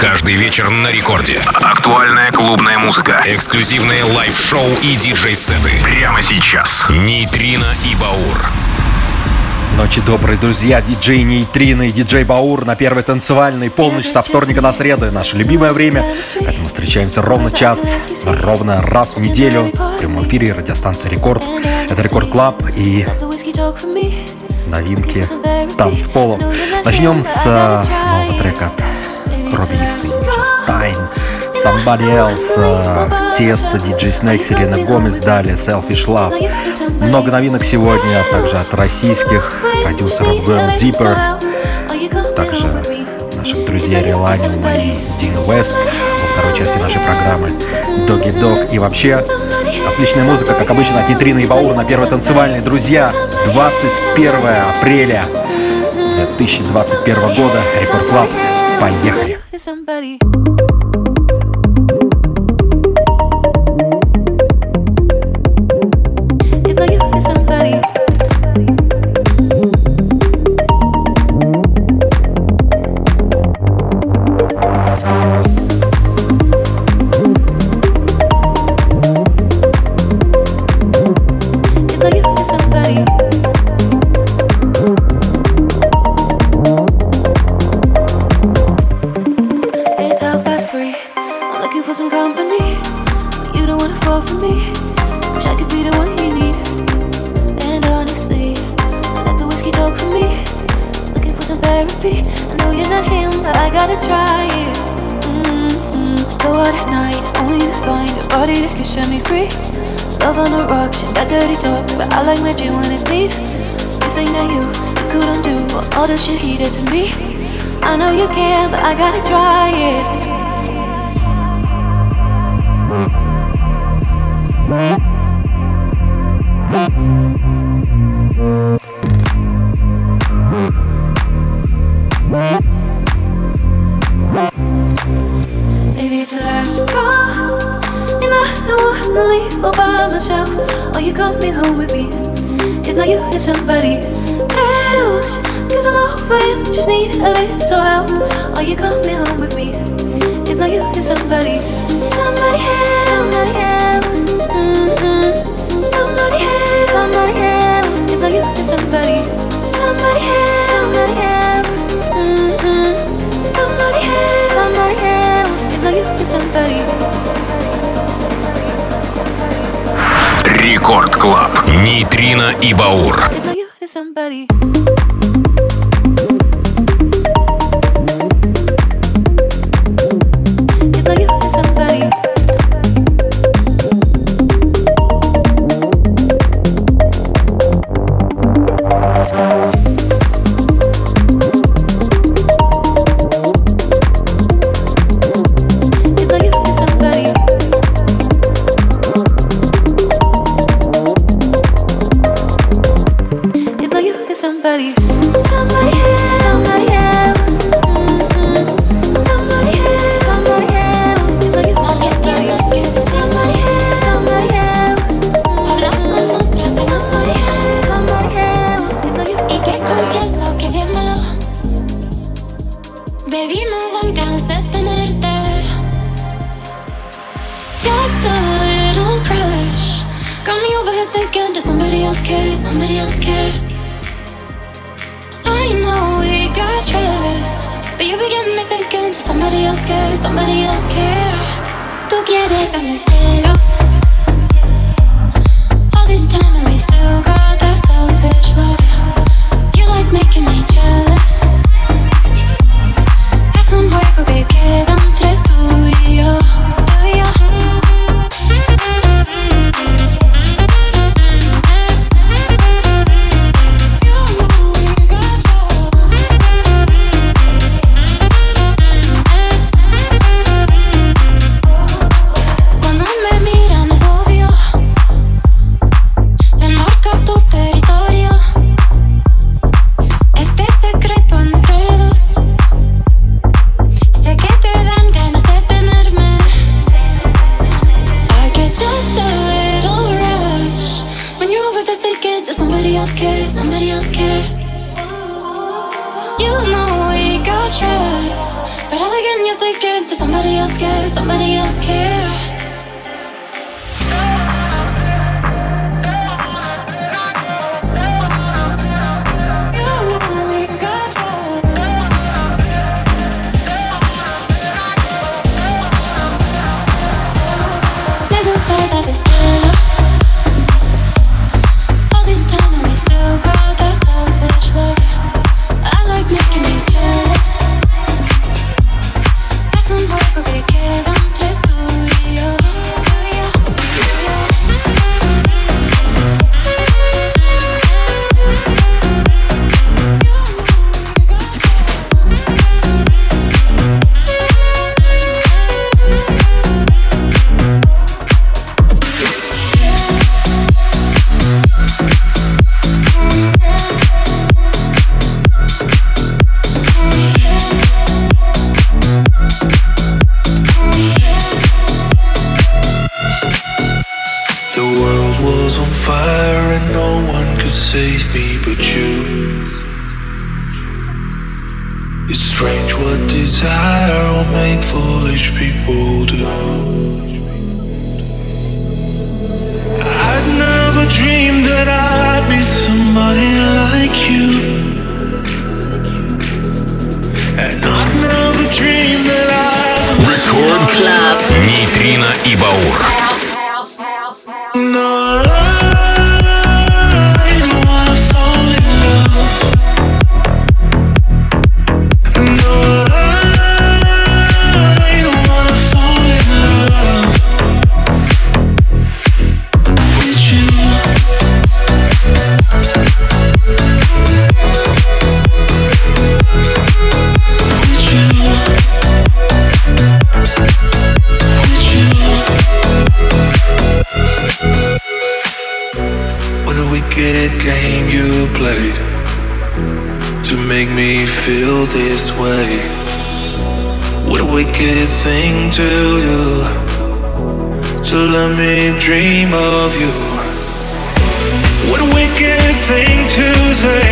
Каждый вечер на рекорде. Актуальная клубная музыка. Эксклюзивные лайв-шоу и диджей-сеты. Прямо сейчас. Нейтрино и Баур. Ночи добрые, друзья. Диджей Нейтрино и диджей Баур на первой танцевальной. Полночь со вторника на среду. Наше любимое время. Поэтому встречаемся ровно час, ровно раз в неделю. В прямом эфире радиостанция Рекорд. Это Рекорд Клаб и новинки танцпола. Начнем с нового трека от Робби Time. Somebody Else, uh, Тесто, DJ Snake, Селена Гомес, далее Selfish Love. Много новинок сегодня, также от российских продюсеров Going Deeper, также наших друзей Реланиум и Дина Вест во второй части нашей программы Doggy Dog. И вообще, отличная музыка, как обычно, от Нитрины и Баура на первой танцевальной. Друзья, 21 апреля 2021 года, Рекорд Клаб. Поехали! body that can set me free. Love on the rocks, and that dirty talk, but I like magic when it's neat. I think that you, you couldn't do all the shit he did to me. I know you can, but I gotta try it. Mm. Oh, you got me home with me. If not you, it's somebody else. Cause I'm over you, just need a little help. Are you got me home with me. If not you, it's somebody, somebody else. Somebody else. Mm-hmm. Somebody else. Somebody else. If not you, it's somebody, somebody else. Somebody else. Mm-hmm. Somebody else. Somebody else. If not you, it's somebody. Рекорд Клаб. Нейтрино и Баур. baby, me dan ganas de tenerte. Just a little crush. Got me overthinking. here does somebody else care? Somebody else care? I know we got trust, but you begin me thinking, does somebody else care? Somebody else care? Tú quieres darme celos. All this time and we still got that selfish love. You like making me. What a wicked thing to say.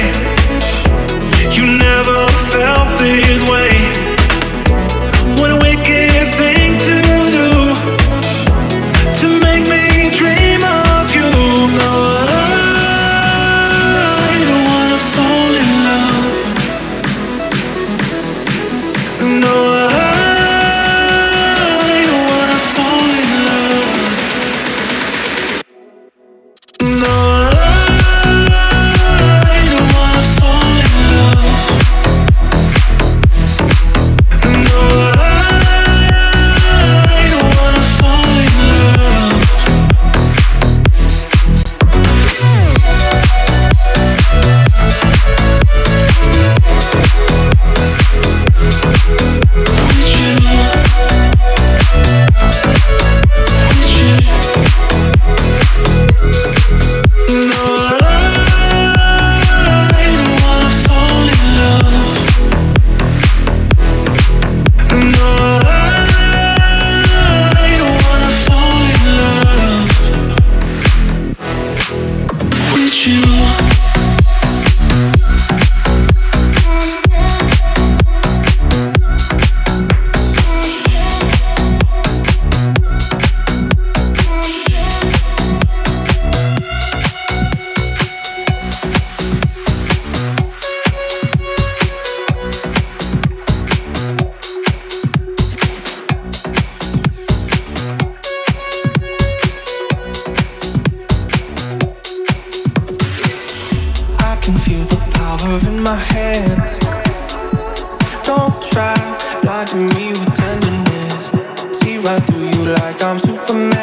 blind, blinding me with tenderness. See right through you like I'm Superman.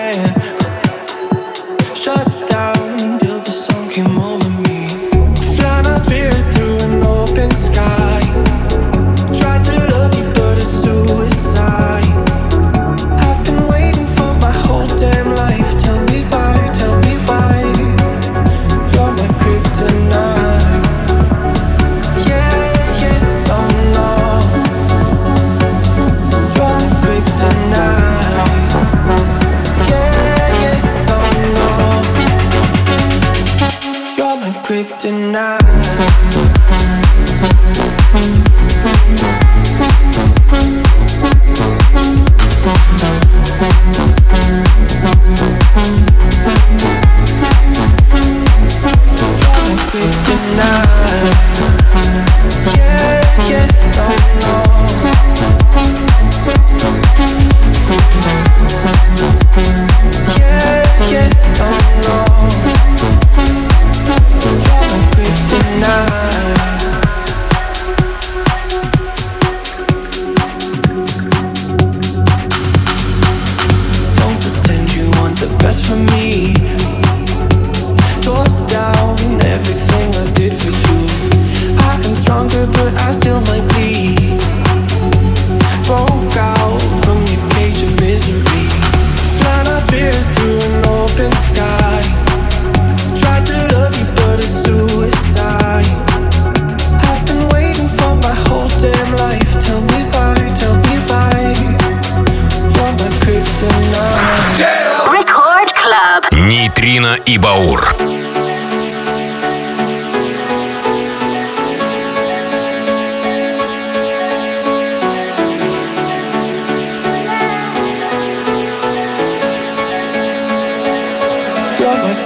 Нейтрино и Баур.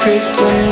Kryptonite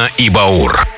Нейтрино и Баур.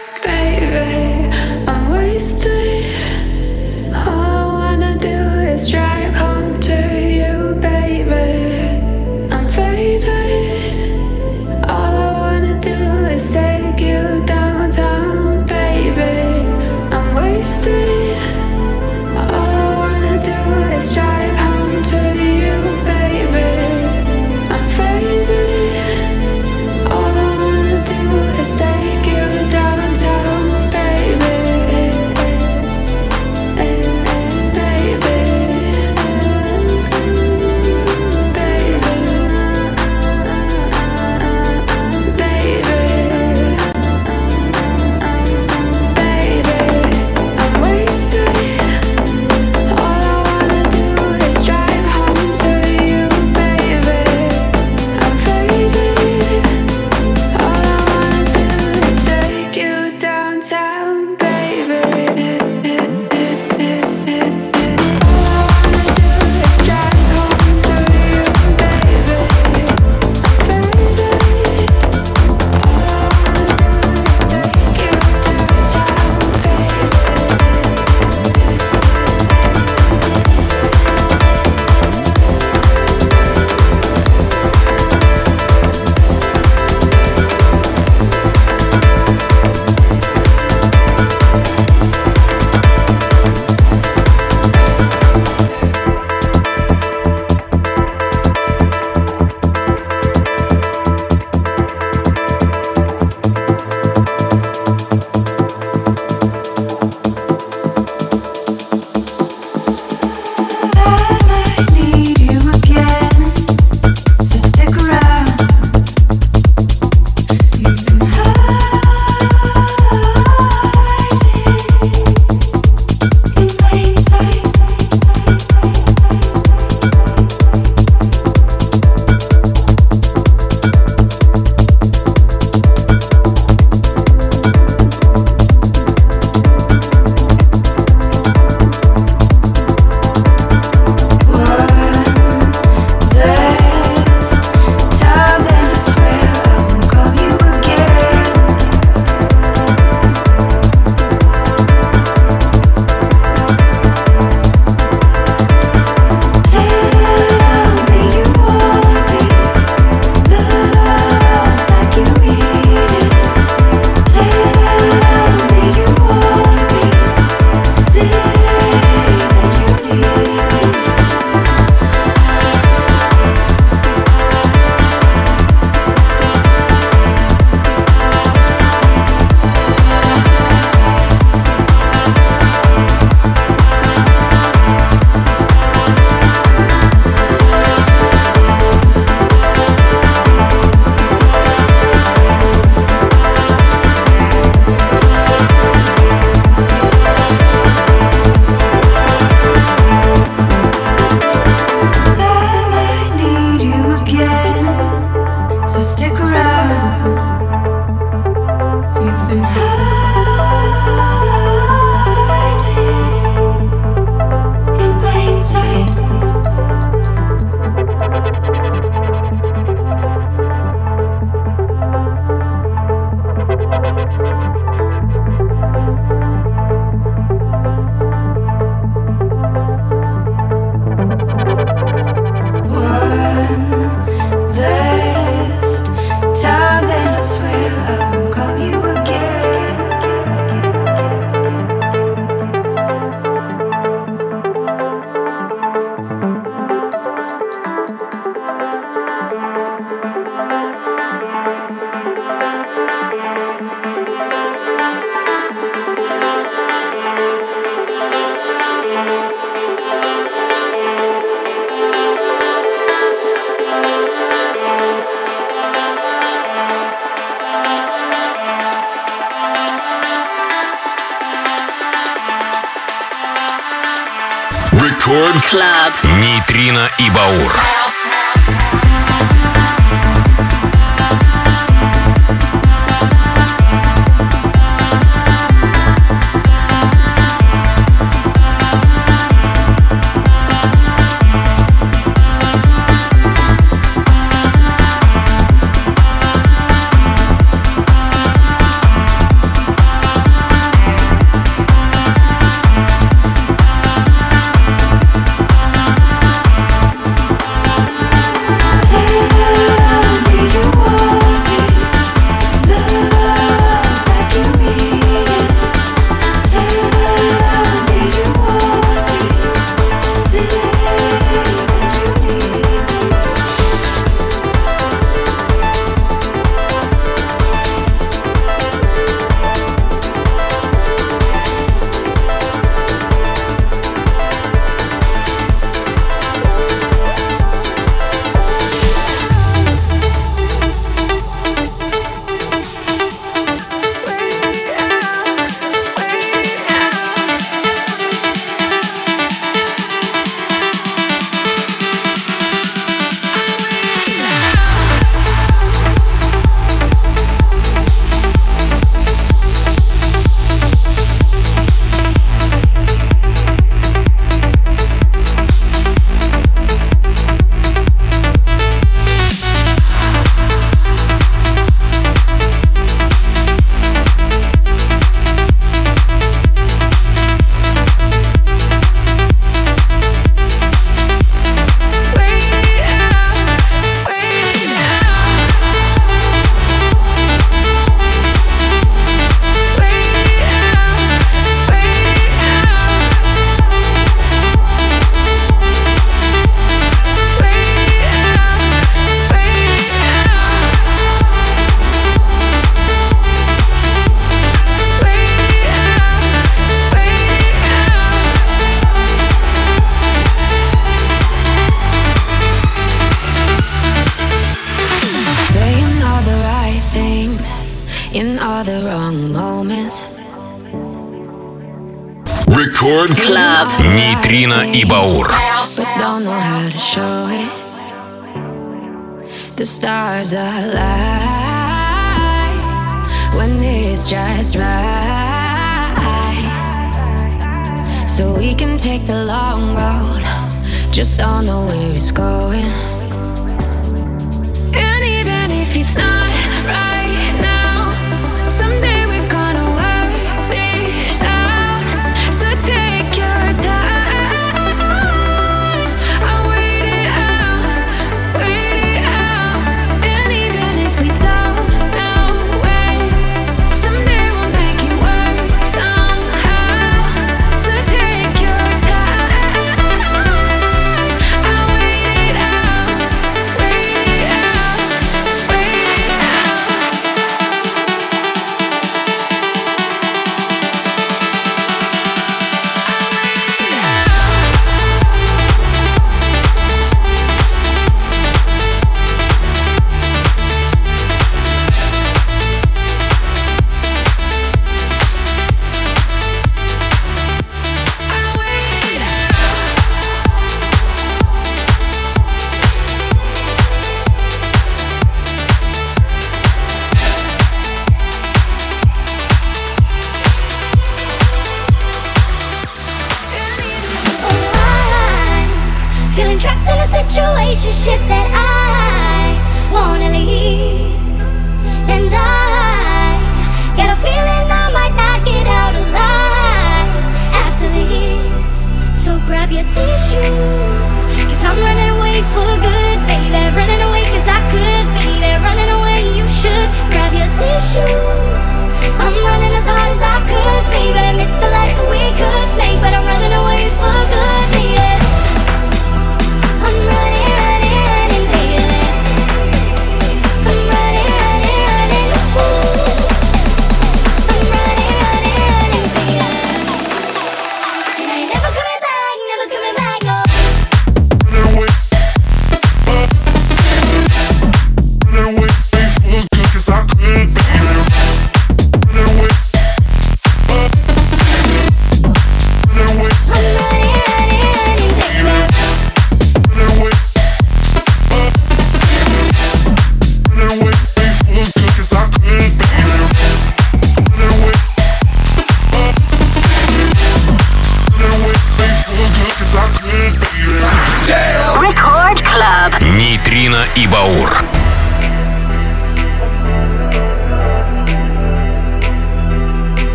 Баур.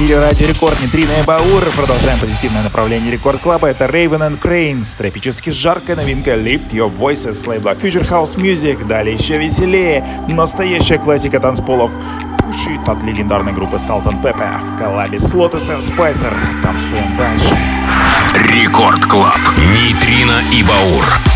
Эфире Радио Рекорд, Нитрина и Баур. Продолжаем позитивное направление Рекорд Клаба. Это Raven and Cranes, тропически жаркая новинка Lift Your Voices с лейбла Future House Music. Далее еще веселее, настоящая классика танцполов. Пушит от легендарной группы Salt and Pepper в коллабе с Lotus and Spicer. Танцуем дальше. Рекорд Клаб, Нитрина и Баур.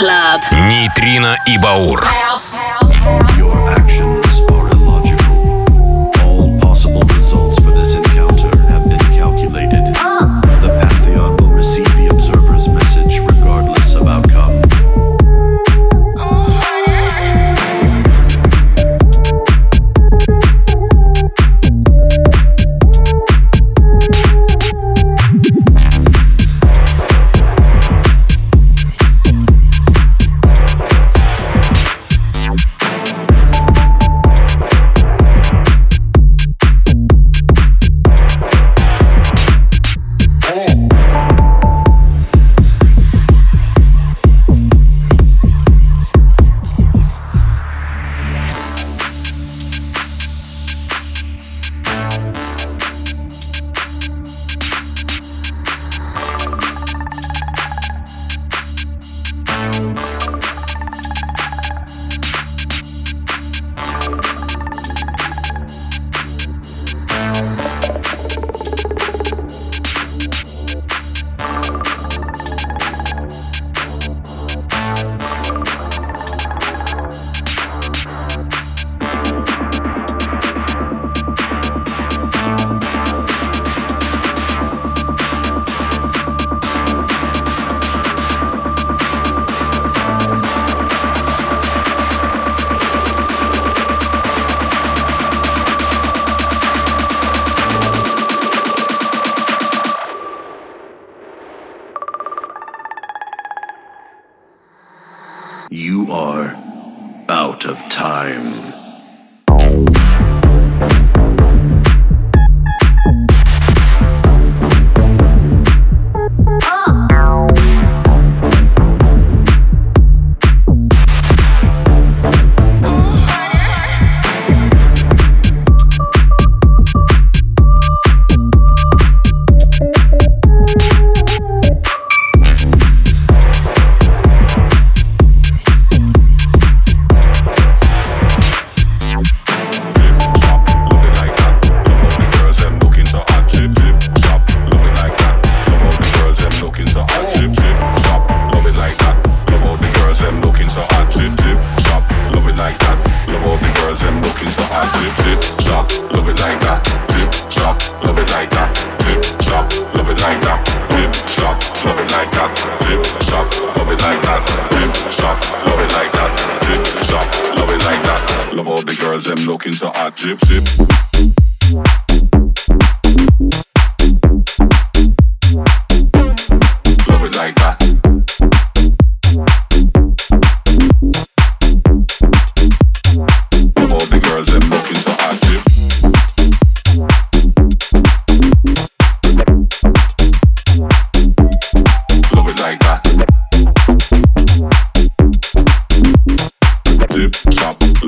Club. Нейтрино и Баур.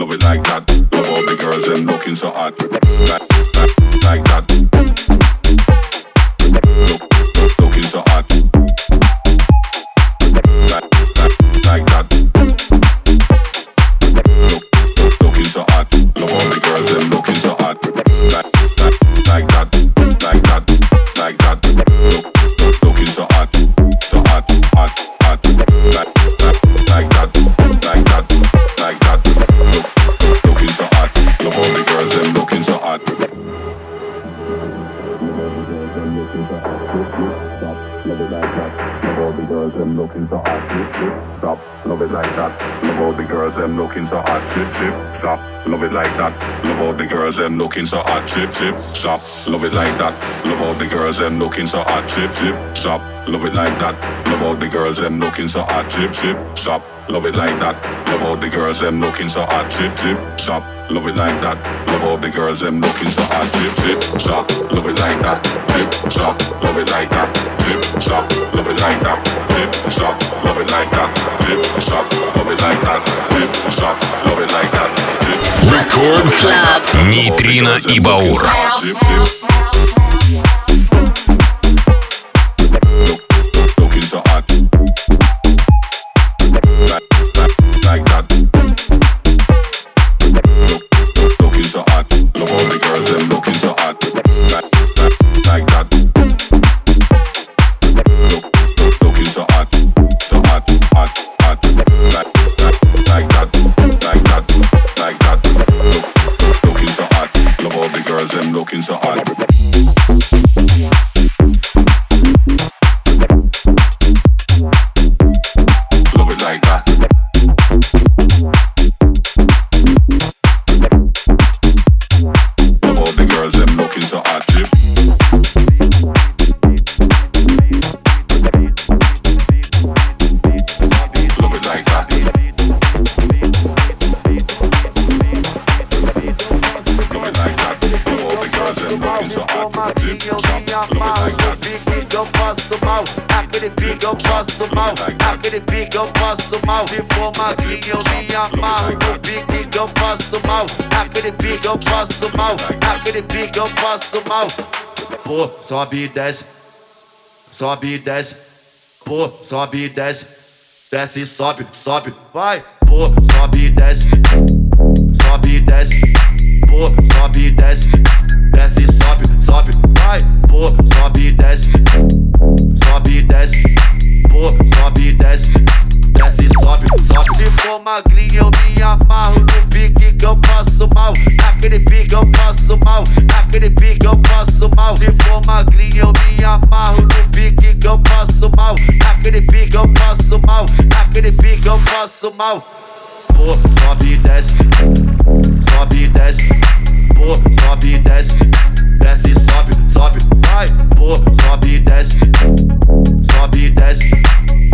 Love it like that. Love all the girls and looking so hot. looking looking so hot. Zip, zip, stop, love it like that. Love all the girls them looking so hot. Zip, zip, stop, love it like that. Love all the girls them looking so hot. Zip, zip, stop, love it like that. Love all the girls them looking so hot. Zip, zip, stop, love it like that. Love all the girls them looking so hot. Zip, zip, stop, love it like that. Zip, stop, love it like that. Zip, stop, love it like that. Zip, stop, love it like that. Zip, stop, love it like that. Zip, stop, love it like that. Zip, Рекорд Клаб. Нейтрино и Баур. Girls them sobe e desce, sobe e desce, pô, sobe e desce, desce e sobe, sobe, vai. Pô, sobe e desce, sobe e desce, pô, sobe e desce, desce e sobe, sobe, vai. Pô, sobe e desce, sobe e desce, pô, sobe desce, desce sobe, sobe. Se for magrinho eu me amarro no pique que eu passo mal, naquele pique eu passo mal, naquele pique eu passo mal. Se for magrinho eu me amarro no pique que eu passo mal, naquele pique eu passo mal, naquele pique eu passo mal. Pô, sobe e desce, sobe e desce, pô, sobe e desce, desce e sobe, sobe, vai, pô, sobe e desce, sobe e desce,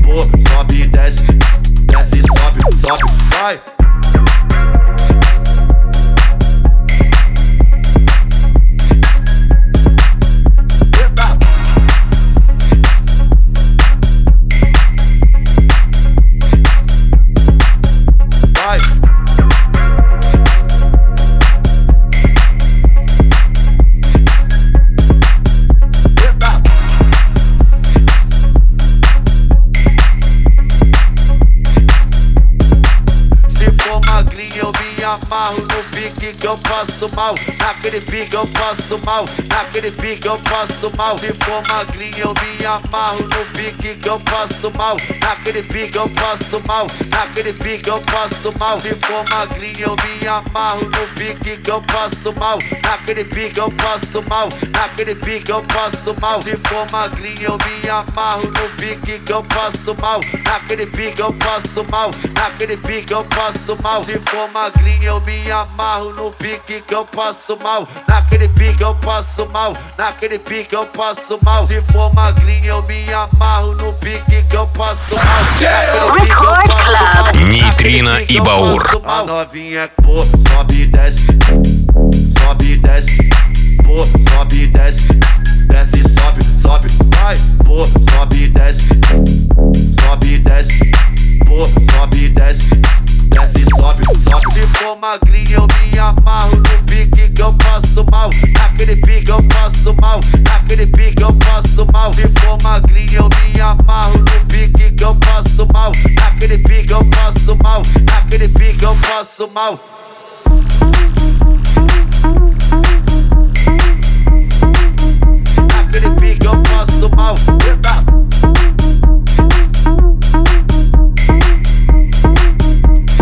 pô, sobe e desce, desce e sobe, sobe, vai. Passo mal Naquele pique eu passo mal Naquele pique eu passo mal Se for magrinho eu me amarro no pique que eu passo mal Naquele pique eu passo mal Naquele pique eu passo mal Se for magrinho eu me amarro no pique que eu passo mal Naquele pique eu passo mal Naquele pique eu passo mal Se for magrinho eu me amarro no pique que eu passo mal Naquele pique eu passo mal Naquele pique eu passo mal Se for magrinho eu me amarro no pique que eu passo mal mal, naquele pique eu passo mal, naquele pique eu passo mal. Se for magrinho eu me amarro no pique que eu passo mal. Record Club. Nitrina e Baur. A novinha, pô, sobe e desce, sobe e desce, pô, sobe e desce, desce e sobe, sobe vai Pô, sobe e desce. Sobe e desce. Pô, sobe e desce. Desce e sobe, sobe. Se for magrinho eu me amarro no pique que eu passo mal. Naquele pique eu passo mal. Naquele pique eu passo mal. Se for magrinho eu me amarro no pique que eu passo mal. Naquele pique eu passo mal. Naquele pique eu passo mal naquele pique eu faço mal.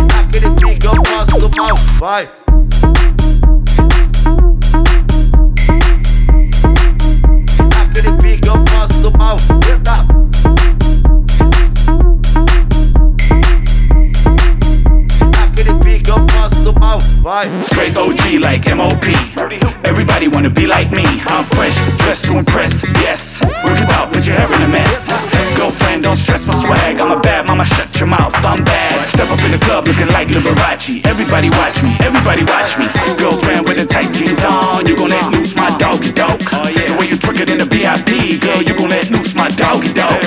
Naquele pique eu faço mal, vai. Naquele pique eu faço mal. Naquele pique eu faço mal, vai. Straight OG like MOP. Everybody wanna be like me. I'm fresh, dressed to impress. Yes, work it out, but your hair in a mess. Girlfriend, don't stress my swag. I'm a bad mama, shut your mouth. I'm bad. Step up in the club looking like Liberace. Everybody watch me, everybody watch me. Girlfriend with the tight jeans on, you gon' let loose my doggy dog. The way you twerk it in the VIP, girl, you gon' let loose my doggy dog.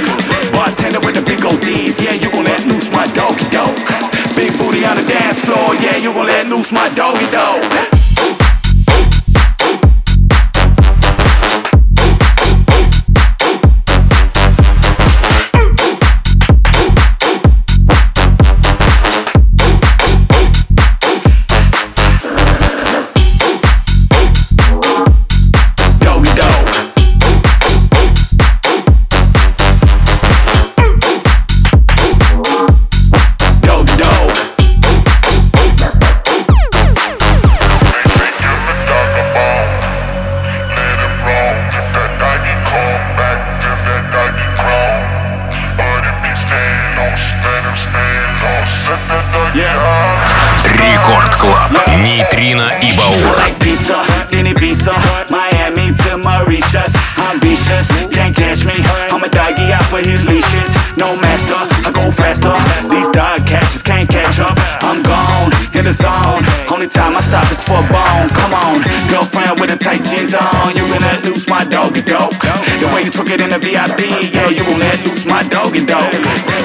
Bartender with the big ODs, yeah, you gon' let loose my doggy dog. Big booty on the dance floor, yeah, you gon' let loose my doggy dog.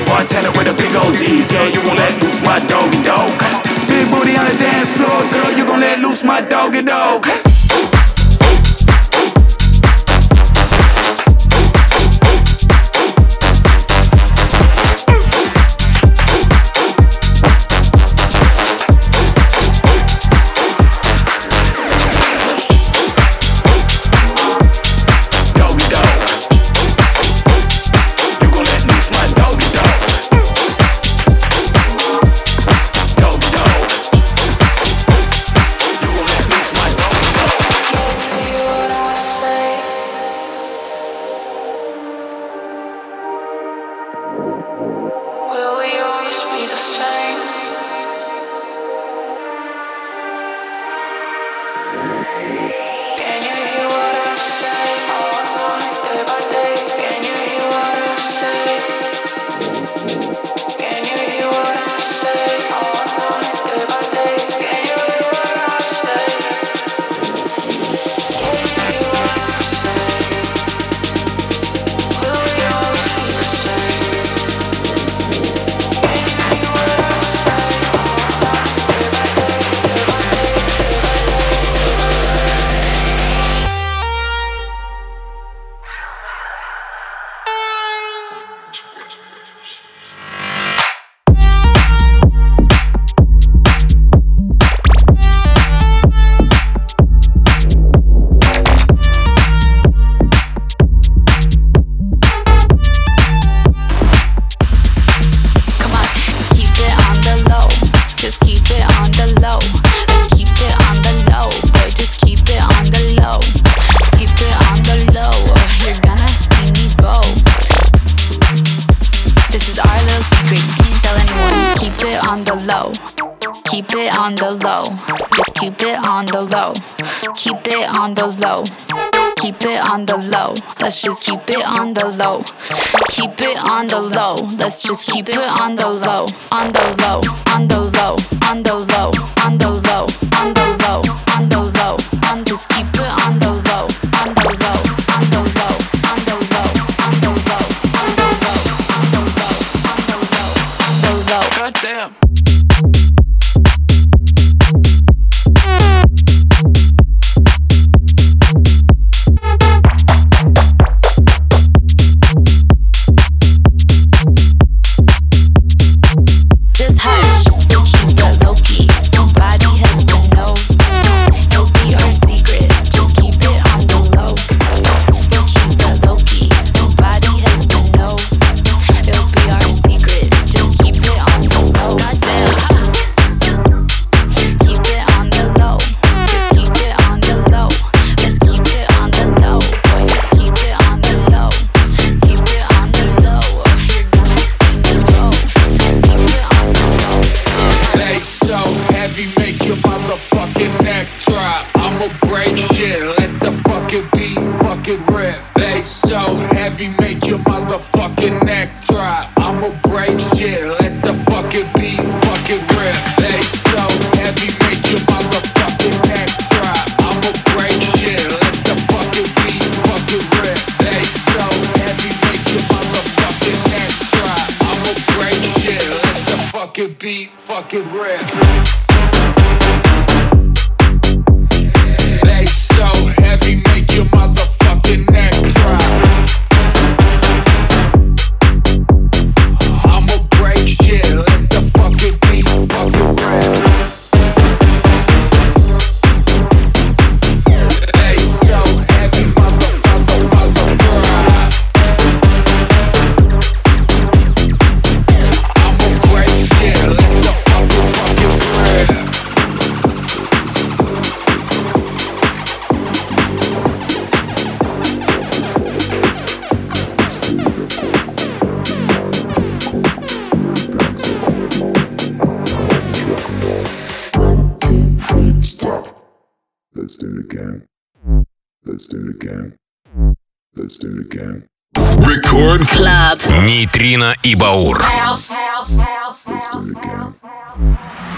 Bartender with the big old G's, yeah, you won't let loose my doggy dog. Big booty on the dance floor, girl, you gon' let loose my doggy dog. Keep it on the low. Keep it on the low. Keep it on the low. Let's just keep it on the low. Keep it on the low. Let's just keep it on the low. On the low. On the low. On the low. On the low. On the low. On the low. On just keep it on the low. On fucking beat, fucking rap. Рекорд. Клаб. Нейтрино и Баур. House, house, house, house, house, house.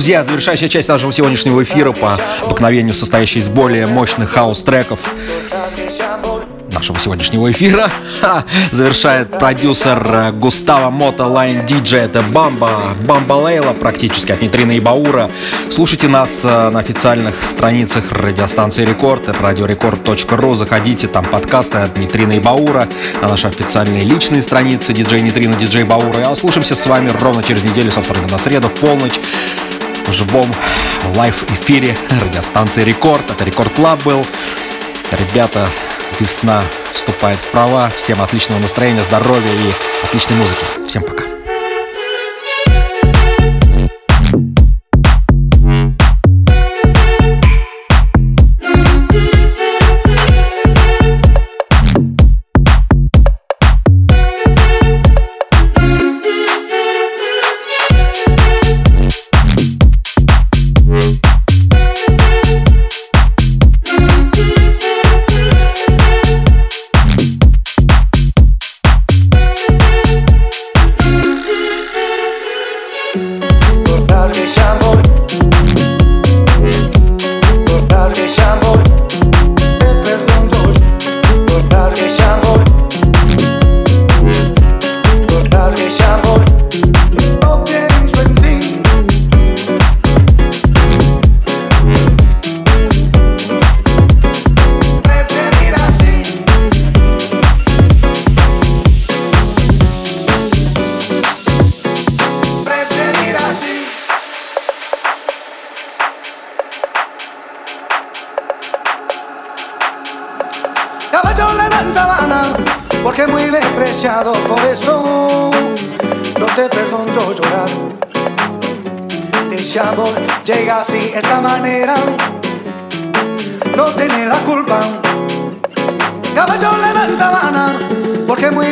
Друзья, завершающая часть нашего сегодняшнего эфира по обыкновению состоящая из более мощных хаус-треков нашего сегодняшнего эфира завершает продюсер э, Густаво Мото Лайн Диджей. Это Бамба, Бамба Лейла практически от Нитрина и Баура. Слушайте нас э, на официальных страницах радиостанции Рекорд, радиорекорд.ру. Заходите, там подкасты от Нитрина и Баура, на наши официальные личные страницы диджей Нитрина, диджей Баура. А услышимся с вами ровно через неделю со вторника на среду в полночь в живом лайв-эфире радиостанции Рекорд. Это Рекорд Клаб был. Ребята, весна вступает в права. Всем отличного настроения, здоровья и отличной музыки. Всем пока.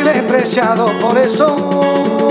despreciado por eso.